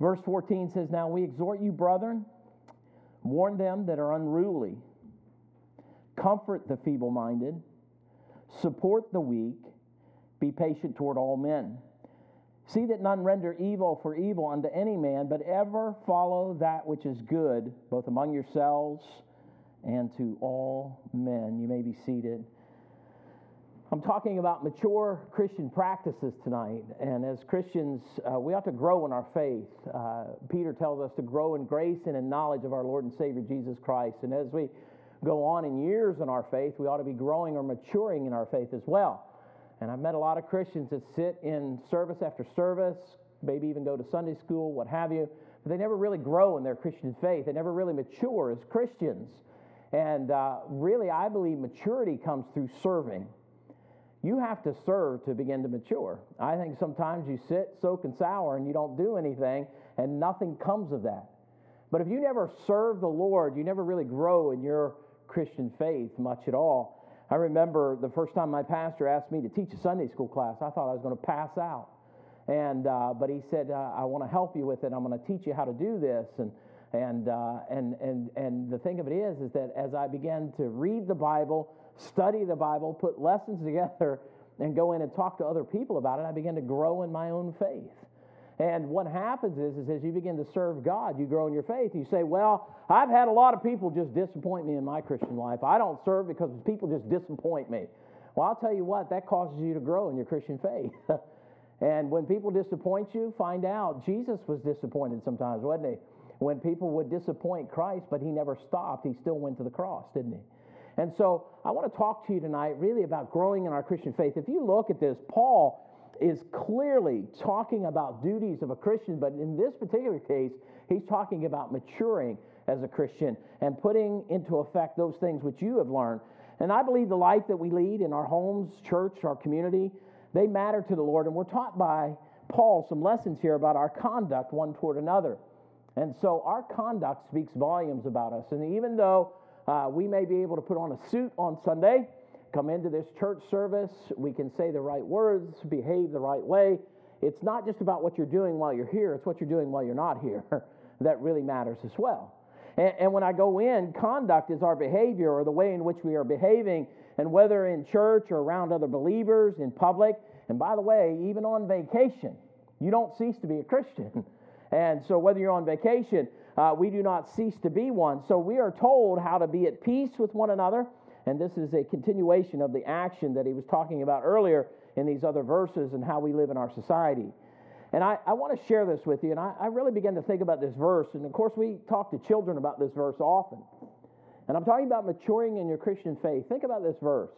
Verse 14 says, Now we exhort you, brethren, warn them that are unruly, comfort the feeble minded, support the weak, be patient toward all men. See that none render evil for evil unto any man, but ever follow that which is good, both among yourselves and to all men. You may be seated. I'm talking about mature Christian practices tonight. And as Christians, uh, we ought to grow in our faith. Uh, Peter tells us to grow in grace and in knowledge of our Lord and Savior Jesus Christ. And as we go on in years in our faith, we ought to be growing or maturing in our faith as well. And I've met a lot of Christians that sit in service after service, maybe even go to Sunday school, what have you, but they never really grow in their Christian faith. They never really mature as Christians. And uh, really, I believe maturity comes through serving. You have to serve to begin to mature. I think sometimes you sit, soak, and sour, and you don't do anything, and nothing comes of that. But if you never serve the Lord, you never really grow in your Christian faith much at all. I remember the first time my pastor asked me to teach a Sunday school class, I thought I was going to pass out. And, uh, but he said, uh, I want to help you with it. I'm going to teach you how to do this. And, and, uh, and, and, and the thing of it is, is that as I began to read the Bible, study the Bible, put lessons together, and go in and talk to other people about it, I began to grow in my own faith. And what happens is, is as you begin to serve God, you grow in your faith. You say, Well, I've had a lot of people just disappoint me in my Christian life. I don't serve because people just disappoint me. Well, I'll tell you what, that causes you to grow in your Christian faith. and when people disappoint you, find out Jesus was disappointed sometimes, wasn't he? When people would disappoint Christ, but he never stopped, he still went to the cross, didn't he? And so I want to talk to you tonight really about growing in our Christian faith. If you look at this, Paul is clearly talking about duties of a Christian, but in this particular case, he's talking about maturing as a Christian and putting into effect those things which you have learned. And I believe the life that we lead in our homes, church, our community, they matter to the Lord. And we're taught by Paul some lessons here about our conduct one toward another. And so our conduct speaks volumes about us. And even though uh, we may be able to put on a suit on Sunday, come into this church service, we can say the right words, behave the right way. It's not just about what you're doing while you're here, it's what you're doing while you're not here that really matters as well. And, and when I go in, conduct is our behavior or the way in which we are behaving, and whether in church or around other believers, in public, and by the way, even on vacation, you don't cease to be a Christian. And so, whether you're on vacation, uh, we do not cease to be one. So, we are told how to be at peace with one another and this is a continuation of the action that he was talking about earlier in these other verses and how we live in our society. And I, I want to share this with you. And I, I really began to think about this verse. And of course, we talk to children about this verse often. And I'm talking about maturing in your Christian faith. Think about this verse.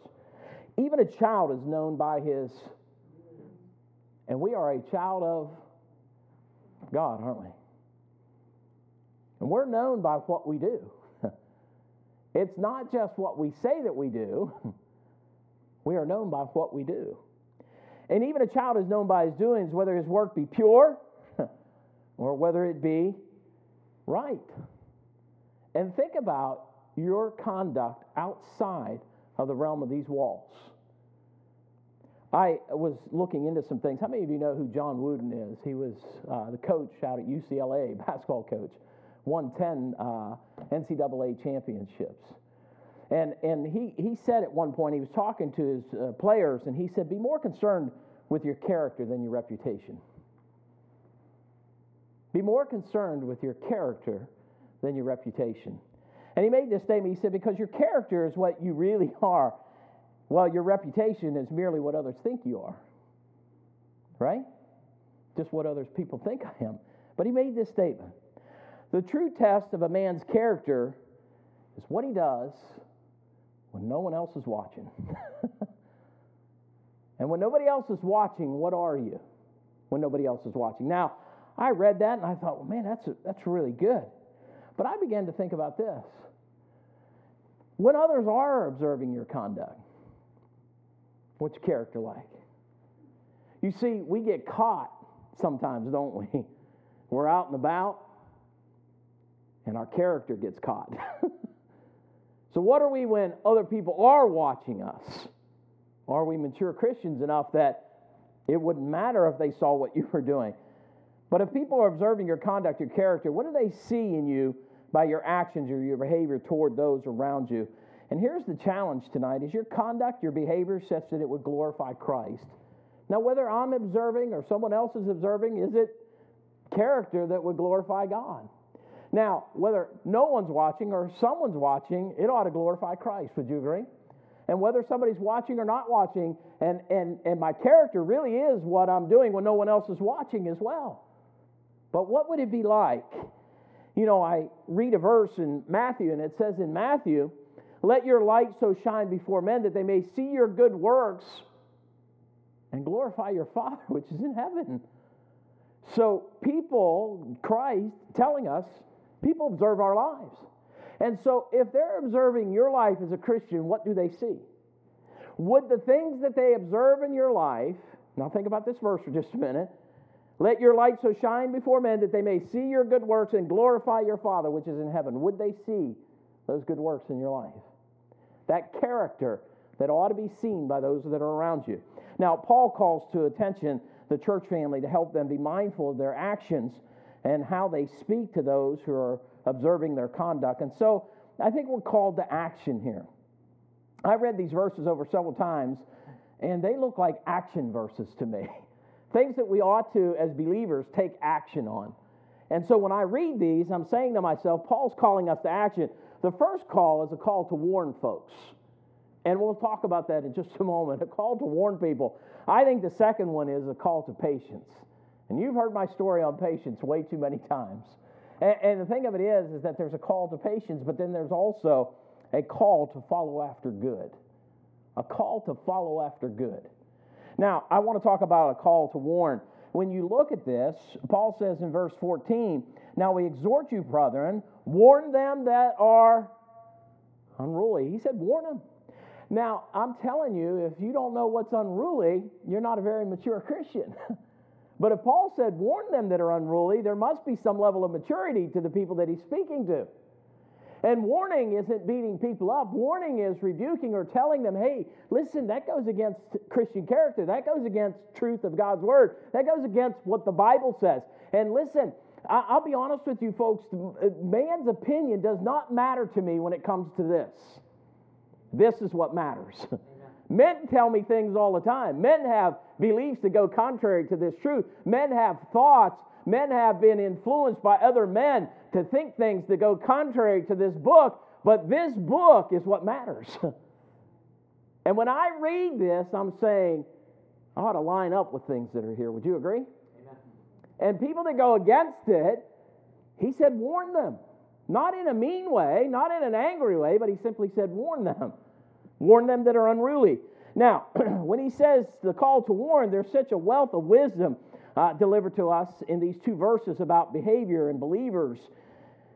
Even a child is known by his, and we are a child of God, aren't we? And we're known by what we do. It's not just what we say that we do, we are known by what we do. And even a child is known by his doings, whether his work be pure or whether it be right. And think about your conduct outside of the realm of these walls. I was looking into some things. How many of you know who John Wooden is? He was uh, the coach out at UCLA, basketball coach won 10 uh, NCAA championships. And, and he, he said at one point, he was talking to his uh, players, and he said, Be more concerned with your character than your reputation. Be more concerned with your character than your reputation. And he made this statement. He said, Because your character is what you really are, while your reputation is merely what others think you are. Right? Just what others people think I am. But he made this statement the true test of a man's character is what he does when no one else is watching. and when nobody else is watching, what are you when nobody else is watching? Now, I read that and I thought, well, man, that's, a, that's really good. But I began to think about this. When others are observing your conduct, what's your character like? You see, we get caught sometimes, don't we? We're out and about, and our character gets caught. so, what are we when other people are watching us? Are we mature Christians enough that it wouldn't matter if they saw what you were doing? But if people are observing your conduct, your character, what do they see in you by your actions or your behavior toward those around you? And here's the challenge tonight is your conduct, your behavior such that it would glorify Christ? Now, whether I'm observing or someone else is observing, is it character that would glorify God? Now, whether no one's watching or someone's watching, it ought to glorify Christ. Would you agree? And whether somebody's watching or not watching, and, and, and my character really is what I'm doing when no one else is watching as well. But what would it be like? You know, I read a verse in Matthew, and it says in Matthew, Let your light so shine before men that they may see your good works and glorify your Father which is in heaven. So, people, Christ telling us, people observe our lives. And so, if they're observing your life as a Christian, what do they see? Would the things that they observe in your life, now think about this verse for just a minute, let your light so shine before men that they may see your good works and glorify your Father which is in heaven. Would they see those good works in your life? That character that ought to be seen by those that are around you. Now, Paul calls to attention the church family to help them be mindful of their actions and how they speak to those who are observing their conduct. And so I think we're called to action here. I read these verses over several times, and they look like action verses to me. Things that we ought to, as believers, take action on. And so when I read these, I'm saying to myself, Paul's calling us to action. The first call is a call to warn folks. And we'll talk about that in just a moment a call to warn people. I think the second one is a call to patience. And you've heard my story on patience way too many times. And, and the thing of it is, is that there's a call to patience, but then there's also a call to follow after good. A call to follow after good. Now, I want to talk about a call to warn. When you look at this, Paul says in verse 14, Now we exhort you, brethren, warn them that are unruly. He said, warn them. Now, I'm telling you, if you don't know what's unruly, you're not a very mature Christian. But if Paul said, warn them that are unruly, there must be some level of maturity to the people that he's speaking to. And warning isn't beating people up. Warning is rebuking or telling them, hey, listen, that goes against Christian character. That goes against truth of God's word. That goes against what the Bible says. And listen, I'll be honest with you folks, uh, man's opinion does not matter to me when it comes to this. This is what matters. Men tell me things all the time. Men have beliefs that go contrary to this truth. Men have thoughts. Men have been influenced by other men to think things that go contrary to this book, but this book is what matters. and when I read this, I'm saying, I ought to line up with things that are here. Would you agree? Amen. And people that go against it, he said, warn them. Not in a mean way, not in an angry way, but he simply said, warn them. Warn them that are unruly. Now, when he says the call to warn, there's such a wealth of wisdom uh, delivered to us in these two verses about behavior and believers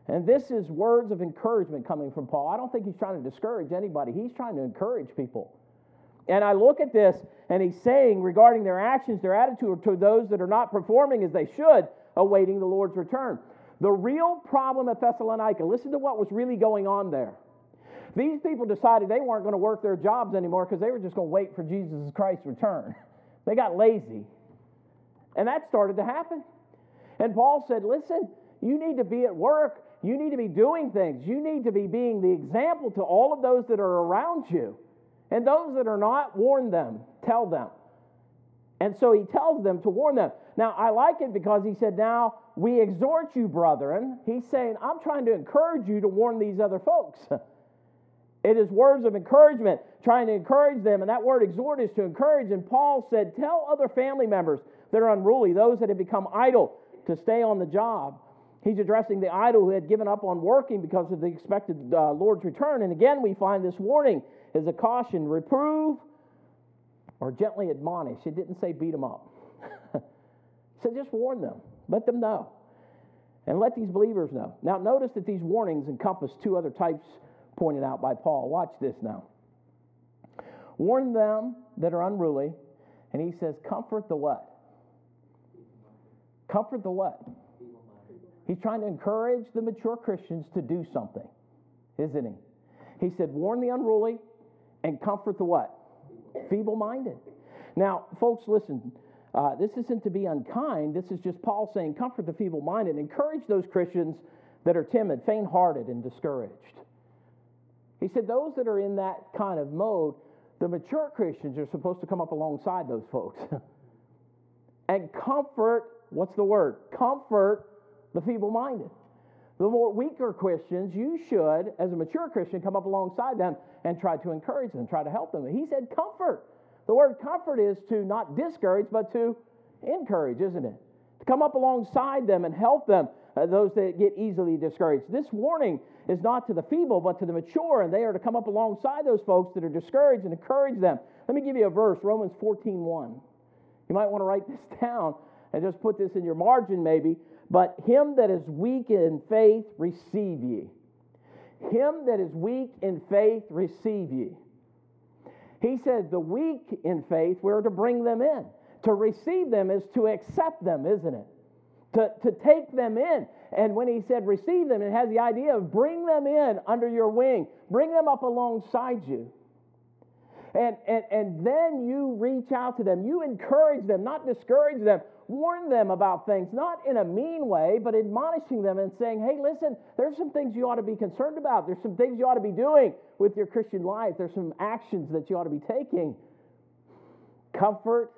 and this is words of encouragement coming from Paul. I don't think he's trying to discourage anybody, he's trying to encourage people. And I look at this, and he's saying regarding their actions, their attitude to those that are not performing as they should, awaiting the Lord's return. The real problem at Thessalonica, listen to what was really going on there. These people decided they weren't going to work their jobs anymore because they were just going to wait for Jesus Christ's return. They got lazy. And that started to happen. And Paul said, Listen, you need to be at work you need to be doing things. You need to be being the example to all of those that are around you. And those that are not, warn them, tell them. And so he tells them to warn them. Now, I like it because he said, Now we exhort you, brethren. He's saying, I'm trying to encourage you to warn these other folks. it is words of encouragement, trying to encourage them. And that word exhort is to encourage. And Paul said, Tell other family members that are unruly, those that have become idle, to stay on the job. He's addressing the idle who had given up on working because of the expected uh, Lord's return. And again, we find this warning is a caution reprove or gently admonish. It didn't say beat them up. said just warn them, let them know, and let these believers know. Now, notice that these warnings encompass two other types pointed out by Paul. Watch this now. Warn them that are unruly, and he says, comfort the what? Comfort the what? He's trying to encourage the mature Christians to do something, isn't he? He said, warn the unruly and comfort the what? Feeble minded. Now, folks, listen. uh, this isn't to be unkind. This is just Paul saying, comfort the feeble minded, encourage those Christians that are timid, faint hearted, and discouraged. He said, those that are in that kind of mode, the mature Christians are supposed to come up alongside those folks and comfort, what's the word? Comfort the feeble minded. The more weaker Christians, you should, as a mature Christian, come up alongside them and try to encourage them, try to help them. He said, comfort. The word comfort is to not discourage, but to encourage, isn't it? To come up alongside them and help them, uh, those that get easily discouraged. This warning is not to the feeble, but to the mature, and they are to come up alongside those folks that are discouraged and encourage them. Let me give you a verse, Romans 14 1. You might want to write this down and just put this in your margin, maybe. But him that is weak in faith, receive ye. Him that is weak in faith, receive ye. He said, the weak in faith, we're to bring them in. To receive them is to accept them, isn't it? To, to take them in. And when he said receive them, it has the idea of bring them in under your wing, bring them up alongside you. And, and, and then you reach out to them. You encourage them, not discourage them. Warn them about things, not in a mean way, but admonishing them and saying, hey, listen, there's some things you ought to be concerned about. There's some things you ought to be doing with your Christian life. There's some actions that you ought to be taking. Comfort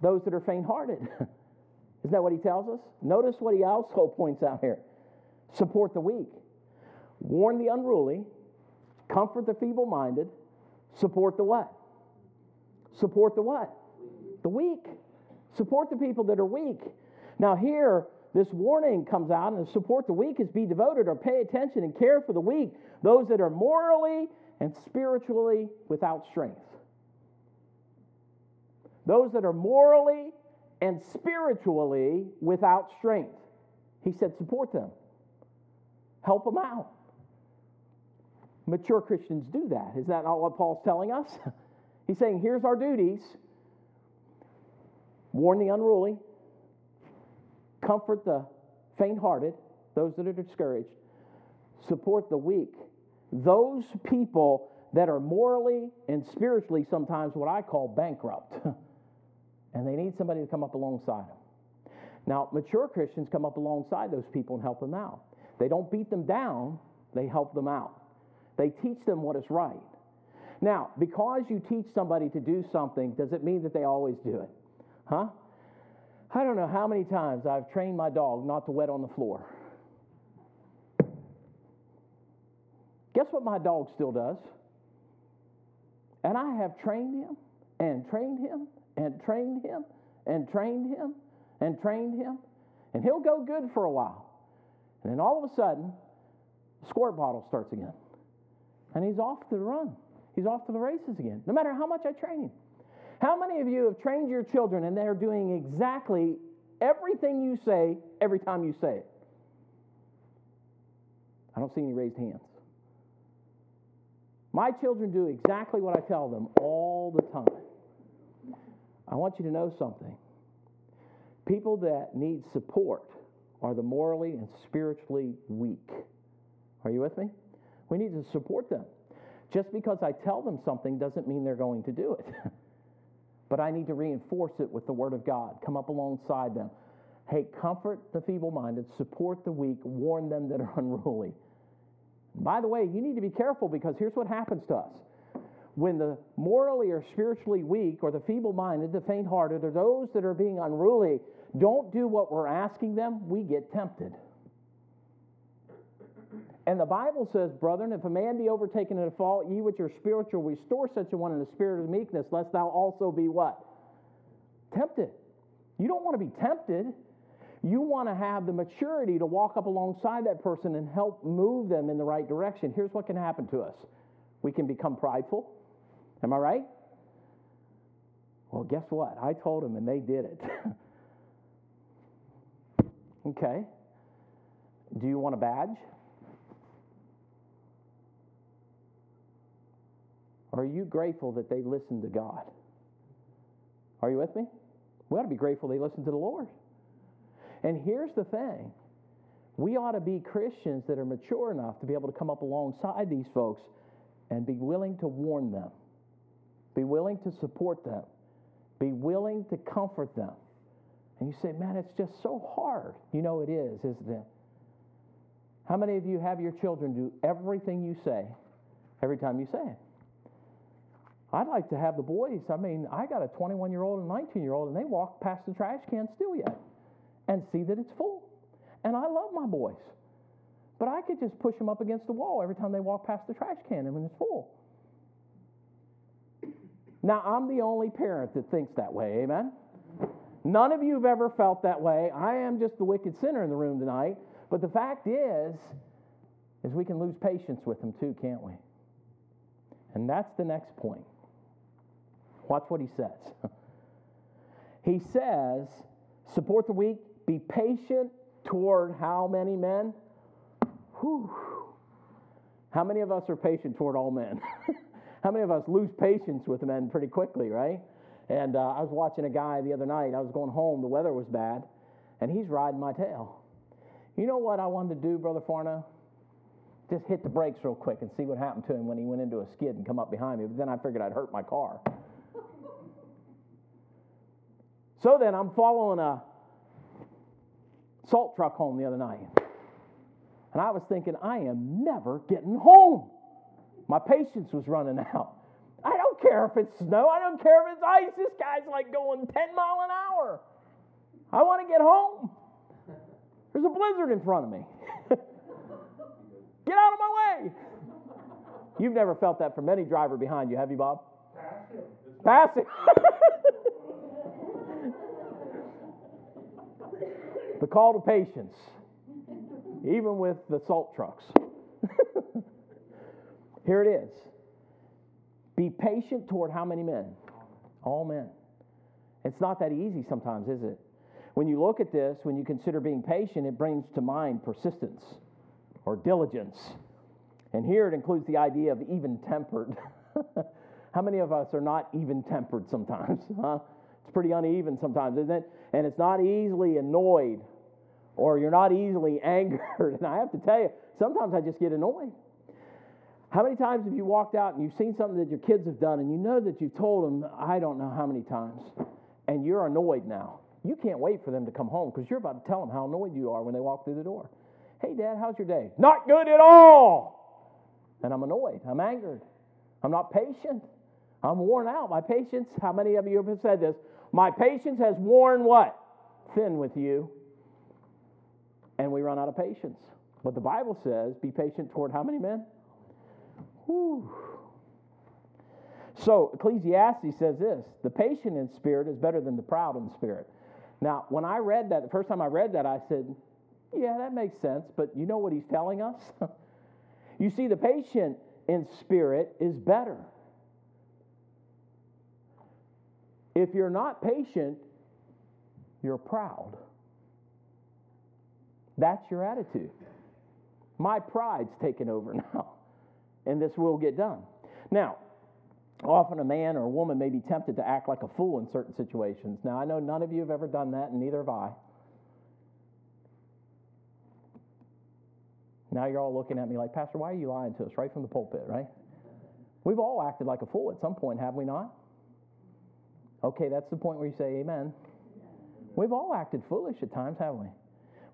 those that are faint hearted. Isn't that what he tells us? Notice what he also points out here support the weak, warn the unruly, comfort the feeble minded, support the what? Support the what? The weak. Support the people that are weak. Now, here, this warning comes out, and support the weak is be devoted or pay attention and care for the weak, those that are morally and spiritually without strength. Those that are morally and spiritually without strength. He said, support them, help them out. Mature Christians do that. Is that not what Paul's telling us? He's saying, here's our duties warn the unruly, comfort the faint hearted, those that are discouraged, support the weak. Those people that are morally and spiritually sometimes what I call bankrupt. and they need somebody to come up alongside them. Now, mature Christians come up alongside those people and help them out. They don't beat them down, they help them out. They teach them what is right. Now, because you teach somebody to do something, does it mean that they always do it? Huh? I don't know how many times I've trained my dog not to wet on the floor. Guess what my dog still does? And I have trained him and trained him and trained him and trained him and trained him. And he'll go good for a while. And then all of a sudden, the squirt bottle starts again. And he's off to the run. He's off to the races again, no matter how much I train him. How many of you have trained your children and they're doing exactly everything you say every time you say it? I don't see any raised hands. My children do exactly what I tell them all the time. I want you to know something. People that need support are the morally and spiritually weak. Are you with me? We need to support them. Just because I tell them something doesn't mean they're going to do it. but I need to reinforce it with the Word of God, come up alongside them. Hey, comfort the feeble minded, support the weak, warn them that are unruly. By the way, you need to be careful because here's what happens to us. When the morally or spiritually weak, or the feeble minded, the faint hearted, or those that are being unruly don't do what we're asking them, we get tempted. And the Bible says, brethren, if a man be overtaken in a fault, ye which are spiritual, restore such a one in a spirit of meekness, lest thou also be what? Tempted. You don't want to be tempted. You want to have the maturity to walk up alongside that person and help move them in the right direction. Here's what can happen to us we can become prideful. Am I right? Well, guess what? I told them and they did it. okay. Do you want a badge? Are you grateful that they listened to God? Are you with me? We ought to be grateful they listened to the Lord. And here's the thing we ought to be Christians that are mature enough to be able to come up alongside these folks and be willing to warn them, be willing to support them, be willing to comfort them. And you say, man, it's just so hard. You know it is, isn't it? How many of you have your children do everything you say every time you say it? I'd like to have the boys. I mean, I got a 21 year old and 19 year old, and they walk past the trash can still yet and see that it's full. And I love my boys. But I could just push them up against the wall every time they walk past the trash can and when it's full. Now, I'm the only parent that thinks that way, amen? None of you have ever felt that way. I am just the wicked sinner in the room tonight. But the fact is, is we can lose patience with them too, can't we? And that's the next point. Watch what he says. he says, support the weak, be patient toward how many men? Whew. How many of us are patient toward all men? how many of us lose patience with men pretty quickly, right? And uh, I was watching a guy the other night. I was going home. The weather was bad, and he's riding my tail. You know what I wanted to do, Brother Farno? Just hit the brakes real quick and see what happened to him when he went into a skid and come up behind me. But then I figured I'd hurt my car. so then I'm following a salt truck home the other night. And I was thinking, I am never getting home. My patience was running out. I don't care if it's snow. I don't care if it's ice. This guy's like going 10 mile an hour. I want to get home. There's a blizzard in front of me. get out of my way. You've never felt that from any driver behind you, have you, Bob? Pass him. the call to patience, even with the salt trucks. Here it is. Be patient toward how many men? All men. It's not that easy sometimes, is it? When you look at this, when you consider being patient, it brings to mind persistence or diligence. And here it includes the idea of even tempered. How many of us are not even tempered sometimes? Huh? It's pretty uneven sometimes, isn't it? And it's not easily annoyed or you're not easily angered. And I have to tell you, sometimes I just get annoyed. How many times have you walked out and you've seen something that your kids have done and you know that you've told them, I don't know how many times, and you're annoyed now? You can't wait for them to come home because you're about to tell them how annoyed you are when they walk through the door. Hey, Dad, how's your day? Not good at all. And I'm annoyed. I'm angered. I'm not patient. I'm worn out. My patience, how many of you have said this? My patience has worn what? Thin with you. And we run out of patience. But the Bible says, be patient toward how many men? Whew. So Ecclesiastes says this the patient in spirit is better than the proud in spirit. Now, when I read that, the first time I read that, I said, yeah, that makes sense, but you know what he's telling us? you see, the patient in spirit is better. If you're not patient, you're proud. That's your attitude. My pride's taken over now and this will get done. Now, often a man or a woman may be tempted to act like a fool in certain situations. Now, I know none of you have ever done that, and neither have I. Now you're all looking at me like, Pastor, why are you lying to us right from the pulpit, right? We've all acted like a fool at some point, have we not? Okay, that's the point where you say amen. We've all acted foolish at times, haven't we?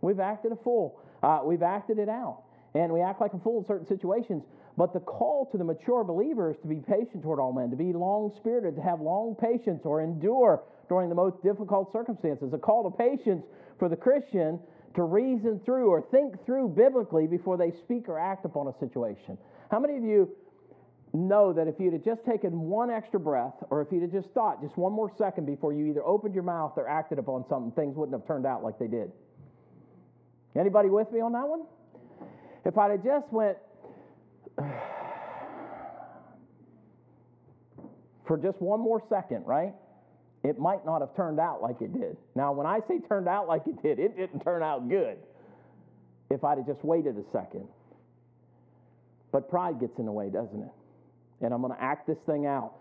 We've acted a fool. Uh, we've acted it out. And we act like a fool in certain situations. But the call to the mature believer is to be patient toward all men, to be long spirited, to have long patience or endure during the most difficult circumstances. A call to patience for the Christian to reason through or think through biblically before they speak or act upon a situation. How many of you know that if you'd have just taken one extra breath or if you'd have just thought just one more second before you either opened your mouth or acted upon something, things wouldn't have turned out like they did? Anybody with me on that one? If I'd have just went, for just one more second, right? It might not have turned out like it did. Now, when I say turned out like it did, it didn't turn out good if I'd have just waited a second. But pride gets in the way, doesn't it? And I'm going to act this thing out.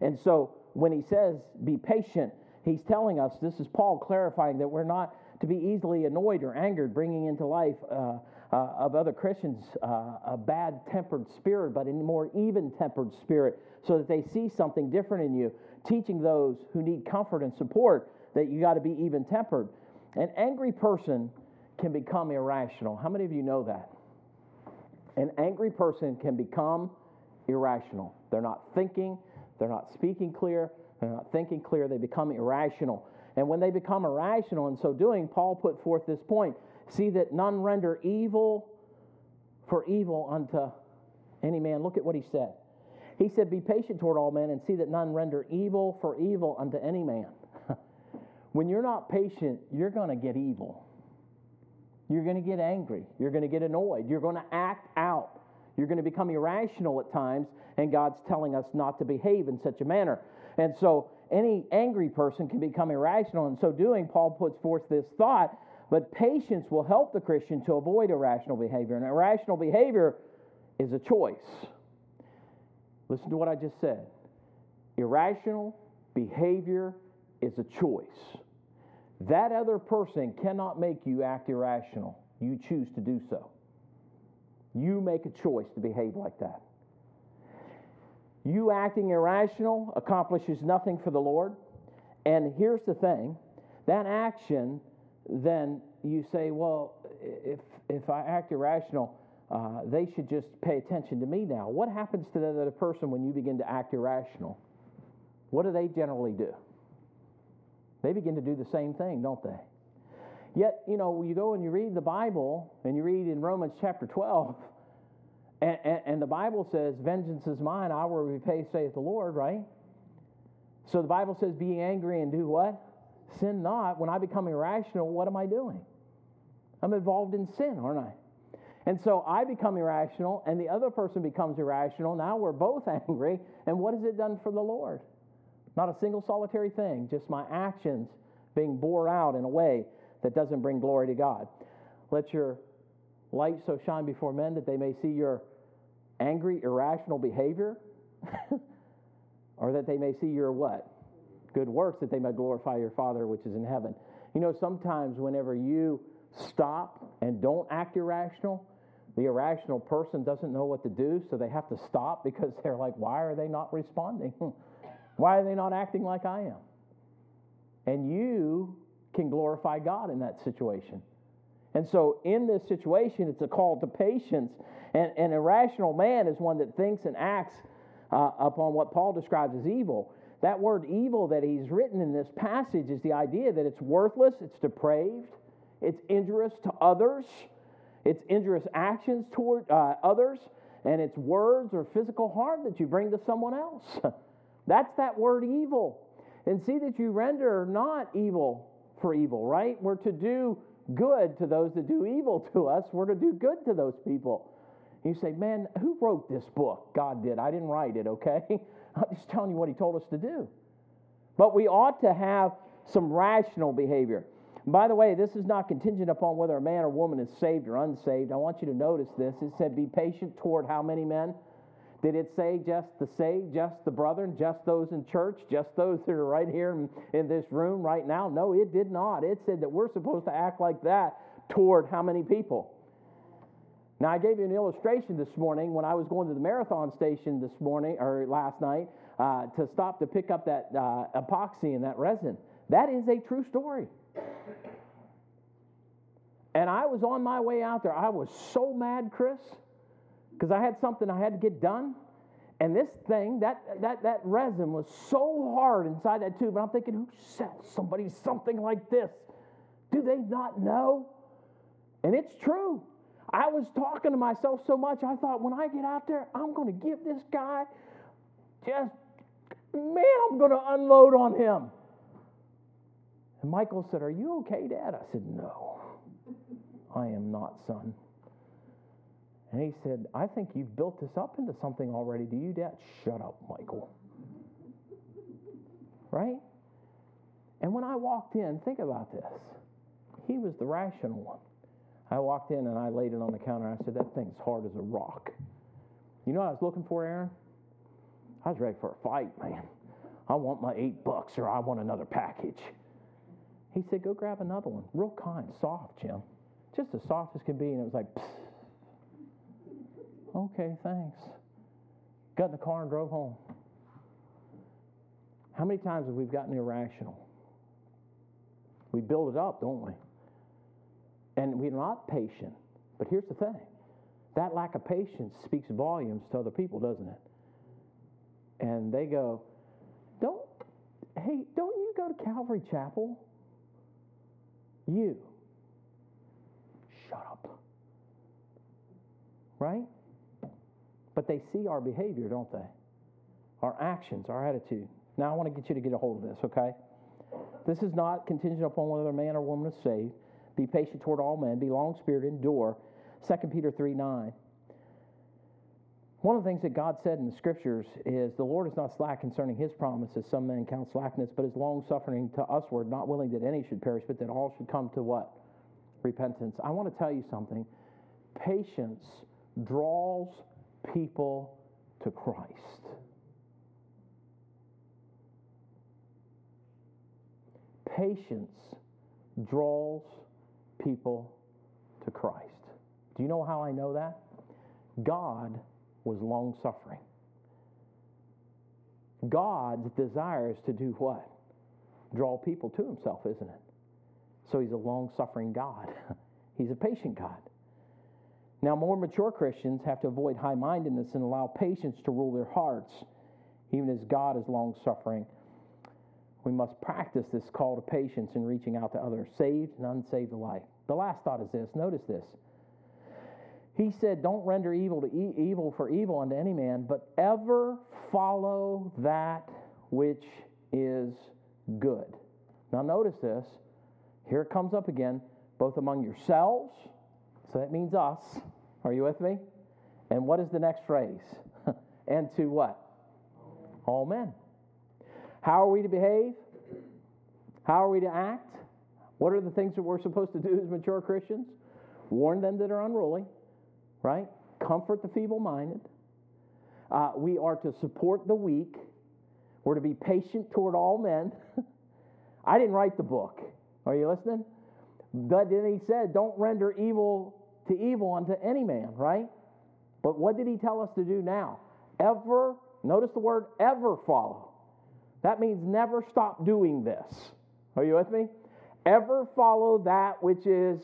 And so when he says, be patient, he's telling us this is Paul clarifying that we're not to be easily annoyed or angered, bringing into life uh, uh, of other Christians uh, a bad tempered spirit, but a more even tempered spirit, so that they see something different in you, teaching those who need comfort and support that you got to be even tempered. An angry person can become irrational. How many of you know that? An angry person can become irrational. They're not thinking, they're not speaking clear, they're not thinking clear, they become irrational. And when they become irrational in so doing, Paul put forth this point see that none render evil for evil unto any man. Look at what he said. He said, Be patient toward all men and see that none render evil for evil unto any man. when you're not patient, you're going to get evil. You're going to get angry. You're going to get annoyed. You're going to act out. You're going to become irrational at times, and God's telling us not to behave in such a manner. And so, any angry person can become irrational. In so doing, Paul puts forth this thought, but patience will help the Christian to avoid irrational behavior. And irrational behavior is a choice. Listen to what I just said. Irrational behavior is a choice. That other person cannot make you act irrational. You choose to do so. You make a choice to behave like that. You acting irrational accomplishes nothing for the Lord. And here's the thing that action, then you say, well, if, if I act irrational, uh, they should just pay attention to me now. What happens to that other person when you begin to act irrational? What do they generally do? They begin to do the same thing, don't they? Yet, you know, you go and you read the Bible, and you read in Romans chapter 12, and, and, and the Bible says, Vengeance is mine, I will repay, saith the Lord, right? So the Bible says, Be angry and do what? Sin not. When I become irrational, what am I doing? I'm involved in sin, aren't I? And so I become irrational, and the other person becomes irrational. Now we're both angry, and what has it done for the Lord? Not a single solitary thing, just my actions being bore out in a way that doesn't bring glory to God. Let your light so shine before men that they may see your angry, irrational behavior, or that they may see your what? Good works, that they may glorify your Father which is in heaven. You know, sometimes whenever you stop and don't act irrational, the irrational person doesn't know what to do, so they have to stop because they're like, why are they not responding? Why are they not acting like I am? And you can glorify God in that situation. And so, in this situation, it's a call to patience. And an irrational man is one that thinks and acts uh, upon what Paul describes as evil. That word evil that he's written in this passage is the idea that it's worthless, it's depraved, it's injurious to others, it's injurious actions toward uh, others, and it's words or physical harm that you bring to someone else. That's that word evil. And see that you render not evil for evil, right? We're to do good to those that do evil to us. We're to do good to those people. You say, man, who wrote this book? God did. I didn't write it, okay? I'm just telling you what he told us to do. But we ought to have some rational behavior. by the way, this is not contingent upon whether a man or woman is saved or unsaved. I want you to notice this. It said, be patient toward how many men? Did it say just the saved, just the brethren, just those in church, just those that are right here in, in this room right now? No, it did not. It said that we're supposed to act like that toward how many people? Now, I gave you an illustration this morning when I was going to the marathon station this morning or last night uh, to stop to pick up that uh, epoxy and that resin. That is a true story. And I was on my way out there. I was so mad, Chris because I had something I had to get done. And this thing, that, that, that resin was so hard inside that tube. And I'm thinking, who sells somebody something like this? Do they not know? And it's true. I was talking to myself so much, I thought, when I get out there, I'm going to give this guy just, man, I'm going to unload on him. And Michael said, Are you okay, Dad? I said, No, I am not, son. And he said, I think you've built this up into something already. Do you, Dad? Shut up, Michael. Right? And when I walked in, think about this. He was the rational one. I walked in and I laid it on the counter. I said, That thing's hard as a rock. You know what I was looking for, Aaron? I was ready for a fight, man. I want my eight bucks or I want another package. He said, Go grab another one. Real kind, soft, Jim. Just as soft as can be. And it was like, Psst. Okay, thanks. Got in the car and drove home. How many times have we gotten irrational? We build it up, don't we? And we're not patient. But here's the thing that lack of patience speaks volumes to other people, doesn't it? And they go, Don't, hey, don't you go to Calvary Chapel? You. Shut up. Right? But they see our behavior, don't they? Our actions, our attitude. Now I want to get you to get a hold of this, okay? This is not contingent upon whether a man or woman is saved. Be patient toward all men, be long spirited, endure. 2 Peter 3 9. One of the things that God said in the scriptures is the Lord is not slack concerning his promises, some men count slackness, but is long suffering to usward, not willing that any should perish, but that all should come to what? Repentance. I want to tell you something. Patience draws people to Christ. Patience draws people to Christ. Do you know how I know that? God was long suffering. God desires to do what? Draw people to himself, isn't it? So he's a long suffering God. he's a patient God. Now, more mature Christians have to avoid high mindedness and allow patience to rule their hearts, even as God is long suffering. We must practice this call to patience in reaching out to others, saved and unsaved alike. The last thought is this notice this. He said, Don't render evil to e- evil for evil unto any man, but ever follow that which is good. Now, notice this. Here it comes up again, both among yourselves so that means us. Are you with me? And what is the next phrase? and to what? All men. How are we to behave? How are we to act? What are the things that we're supposed to do as mature Christians? Warn them that are unruly, right? Comfort the feeble minded. Uh, we are to support the weak. We're to be patient toward all men. I didn't write the book. Are you listening? But then he said, Don't render evil to evil unto any man, right? But what did he tell us to do now? Ever, notice the word ever follow. That means never stop doing this. Are you with me? Ever follow that which is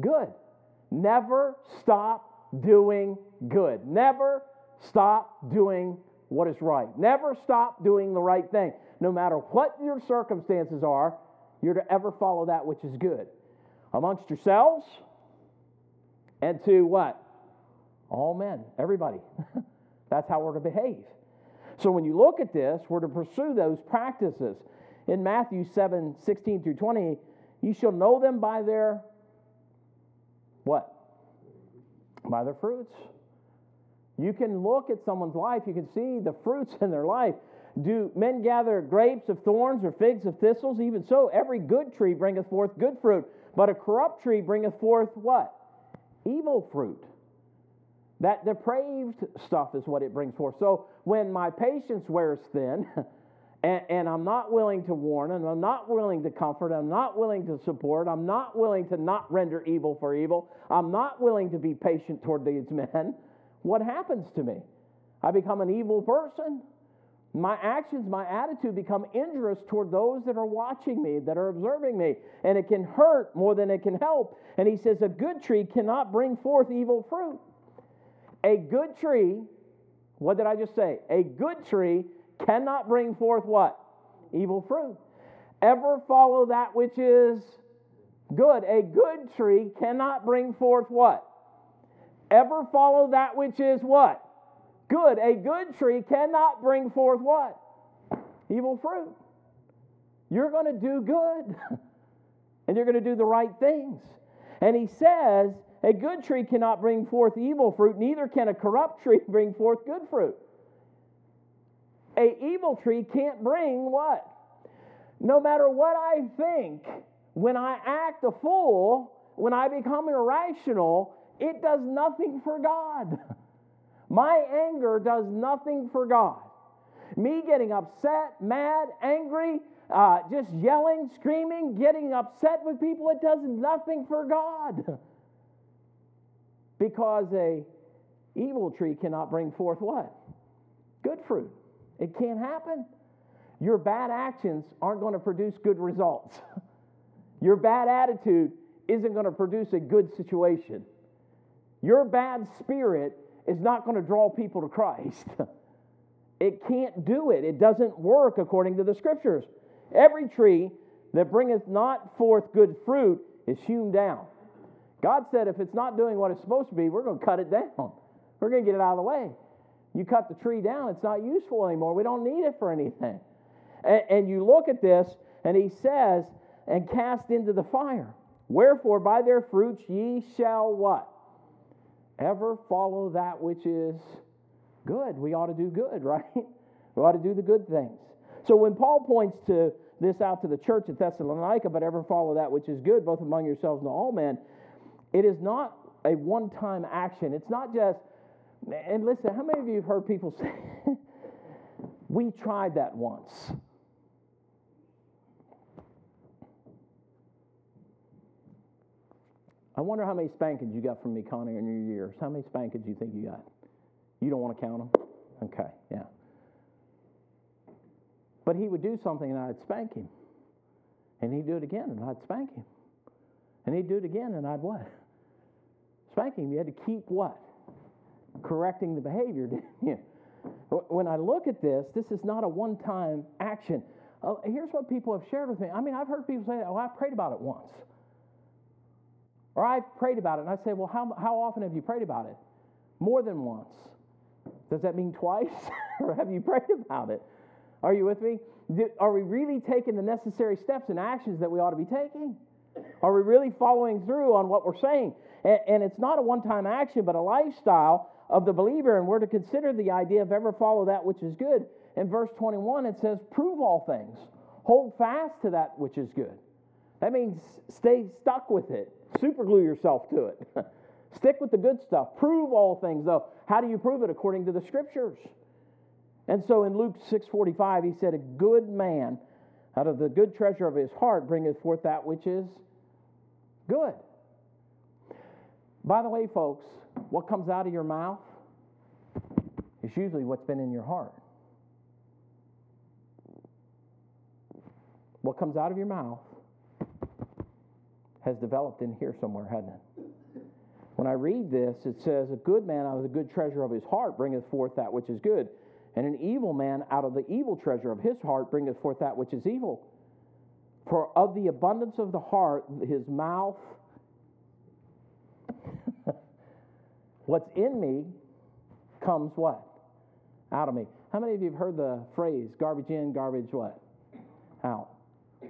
good. Never stop doing good. Never stop doing what is right. Never stop doing the right thing. No matter what your circumstances are, you're to ever follow that which is good. Amongst yourselves, and to what? All men, everybody. That's how we're to behave. So when you look at this, we're to pursue those practices. In Matthew 7 16 through 20, you shall know them by their what? By their fruits. You can look at someone's life, you can see the fruits in their life. Do men gather grapes of thorns or figs of thistles? Even so, every good tree bringeth forth good fruit, but a corrupt tree bringeth forth what? evil fruit. That depraved stuff is what it brings forth. So when my patience wears thin, and, and, I'm not willing to warn, and I'm not willing to comfort, I'm not willing to support, I'm not willing to not render evil for evil, I'm not willing to be patient toward these men, what happens to me? I become an evil person my actions, my attitude become injurious toward those that are watching me, that are observing me, and it can hurt more than it can help. And he says, A good tree cannot bring forth evil fruit. A good tree, what did I just say? A good tree cannot bring forth what? Evil fruit. Ever follow that which is good. A good tree cannot bring forth what? Ever follow that which is what? Good. A good tree cannot bring forth what? Evil fruit. You're going to do good. and you're going to do the right things. And he says, a good tree cannot bring forth evil fruit, neither can a corrupt tree bring forth good fruit. A evil tree can't bring what? No matter what I think, when I act a fool, when I become irrational, it does nothing for God. My anger does nothing for God. Me getting upset, mad, angry, uh, just yelling, screaming, getting upset with people, it does nothing for God. because a evil tree cannot bring forth what? Good fruit. It can't happen. Your bad actions aren't going to produce good results. Your bad attitude isn't going to produce a good situation. Your bad spirit is not going to draw people to Christ. It can't do it. It doesn't work according to the scriptures. Every tree that bringeth not forth good fruit is hewn down. God said if it's not doing what it's supposed to be, we're going to cut it down. We're going to get it out of the way. You cut the tree down, it's not useful anymore. We don't need it for anything. And, and you look at this, and he says, and cast into the fire. Wherefore, by their fruits ye shall what? Ever follow that which is good. We ought to do good, right? We ought to do the good things. So when Paul points to this out to the church at Thessalonica, but ever follow that which is good, both among yourselves and all men, it is not a one time action. It's not just, and listen, how many of you have heard people say, we tried that once? I wonder how many spankings you got from me, Connie, in your years. How many spankings do you think you got? You don't want to count them? Okay, yeah. But he would do something and I'd spank him. And he'd do it again and I'd spank him. And he'd do it again and I'd what? Spank him. You had to keep what? Correcting the behavior, didn't you? When I look at this, this is not a one time action. Uh, here's what people have shared with me. I mean, I've heard people say, oh, I prayed about it once. Or I've prayed about it. And I say, well, how, how often have you prayed about it? More than once. Does that mean twice? or have you prayed about it? Are you with me? Are we really taking the necessary steps and actions that we ought to be taking? Are we really following through on what we're saying? And, and it's not a one time action, but a lifestyle of the believer. And we're to consider the idea of ever follow that which is good. In verse 21, it says, Prove all things, hold fast to that which is good. That means stay stuck with it, superglue yourself to it. Stick with the good stuff. Prove all things, though. How do you prove it? According to the scriptures. And so in Luke 6:45, he said, A good man out of the good treasure of his heart bringeth forth that which is good. By the way, folks, what comes out of your mouth is usually what's been in your heart. What comes out of your mouth has developed in here somewhere, hasn't it? When I read this, it says, A good man out of the good treasure of his heart bringeth forth that which is good, and an evil man out of the evil treasure of his heart bringeth forth that which is evil. For of the abundance of the heart, his mouth, what's in me comes what? Out of me. How many of you have heard the phrase garbage in, garbage what? Out.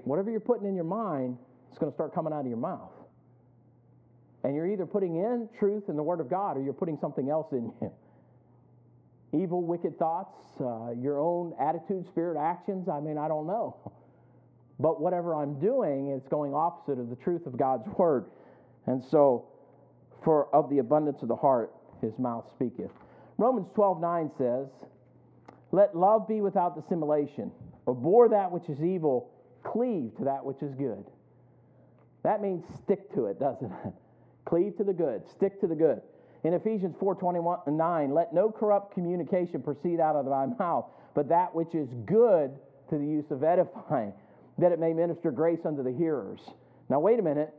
Whatever you're putting in your mind, it's going to start coming out of your mouth. And you're either putting in truth in the Word of God or you're putting something else in you. Evil, wicked thoughts, uh, your own attitude, spirit, actions. I mean, I don't know. But whatever I'm doing, it's going opposite of the truth of God's Word. And so, for of the abundance of the heart, his mouth speaketh. Romans 12 9 says, Let love be without dissimulation. Abhor that which is evil, cleave to that which is good. That means stick to it, doesn't it? Cleave to the good, stick to the good. In Ephesians 4 9, let no corrupt communication proceed out of thy mouth, but that which is good to the use of edifying, that it may minister grace unto the hearers. Now wait a minute.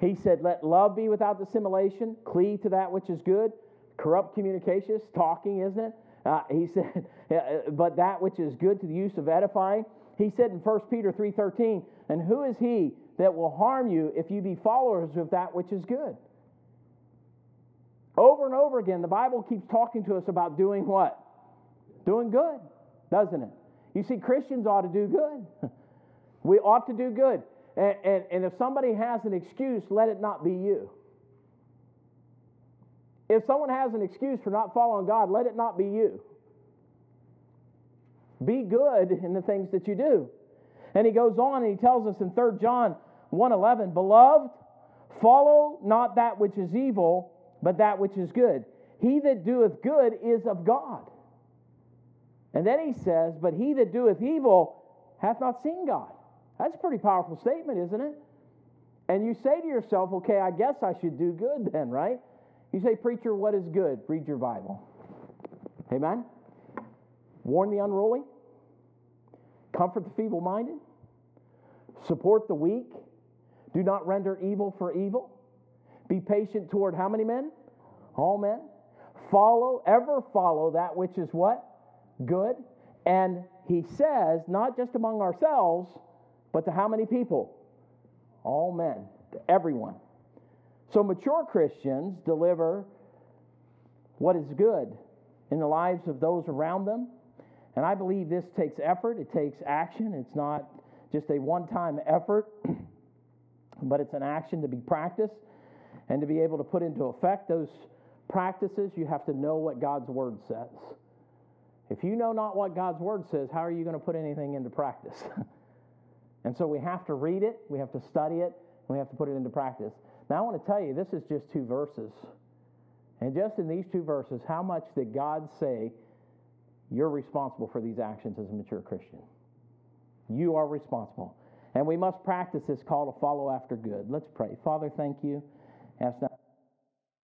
He said, Let love be without dissimulation, cleave to that which is good. Corrupt communication is talking, isn't it? Uh, he said, uh, but that which is good to the use of edifying. He said in 1 Peter 3:13, and who is he that will harm you if you be followers of that which is good. Over and over again, the Bible keeps talking to us about doing what? Doing good, doesn't it? You see, Christians ought to do good. we ought to do good. And, and, and if somebody has an excuse, let it not be you. If someone has an excuse for not following God, let it not be you. Be good in the things that you do. And he goes on and he tells us in 3 John 1:11, "Beloved, follow not that which is evil, but that which is good. He that doeth good is of God." And then he says, "But he that doeth evil hath not seen God." That's a pretty powerful statement, isn't it? And you say to yourself, "Okay, I guess I should do good then, right?" You say, "Preacher, what is good?" Read your Bible. Amen. Warn the unruly, comfort the feeble minded, support the weak, Do not render evil for evil. Be patient toward how many men? All men. Follow, ever follow that which is what? Good. And he says, not just among ourselves, but to how many people? All men, to everyone. So mature Christians deliver what is good in the lives of those around them. And I believe this takes effort, it takes action. It's not just a one time effort, but it's an action to be practiced and to be able to put into effect those practices. You have to know what God's Word says. If you know not what God's Word says, how are you going to put anything into practice? and so we have to read it, we have to study it, we have to put it into practice. Now, I want to tell you, this is just two verses. And just in these two verses, how much did God say you're responsible for these actions as a mature Christian? You are responsible. And we must practice this call to follow after good. Let's pray. Father, thank you. Ask.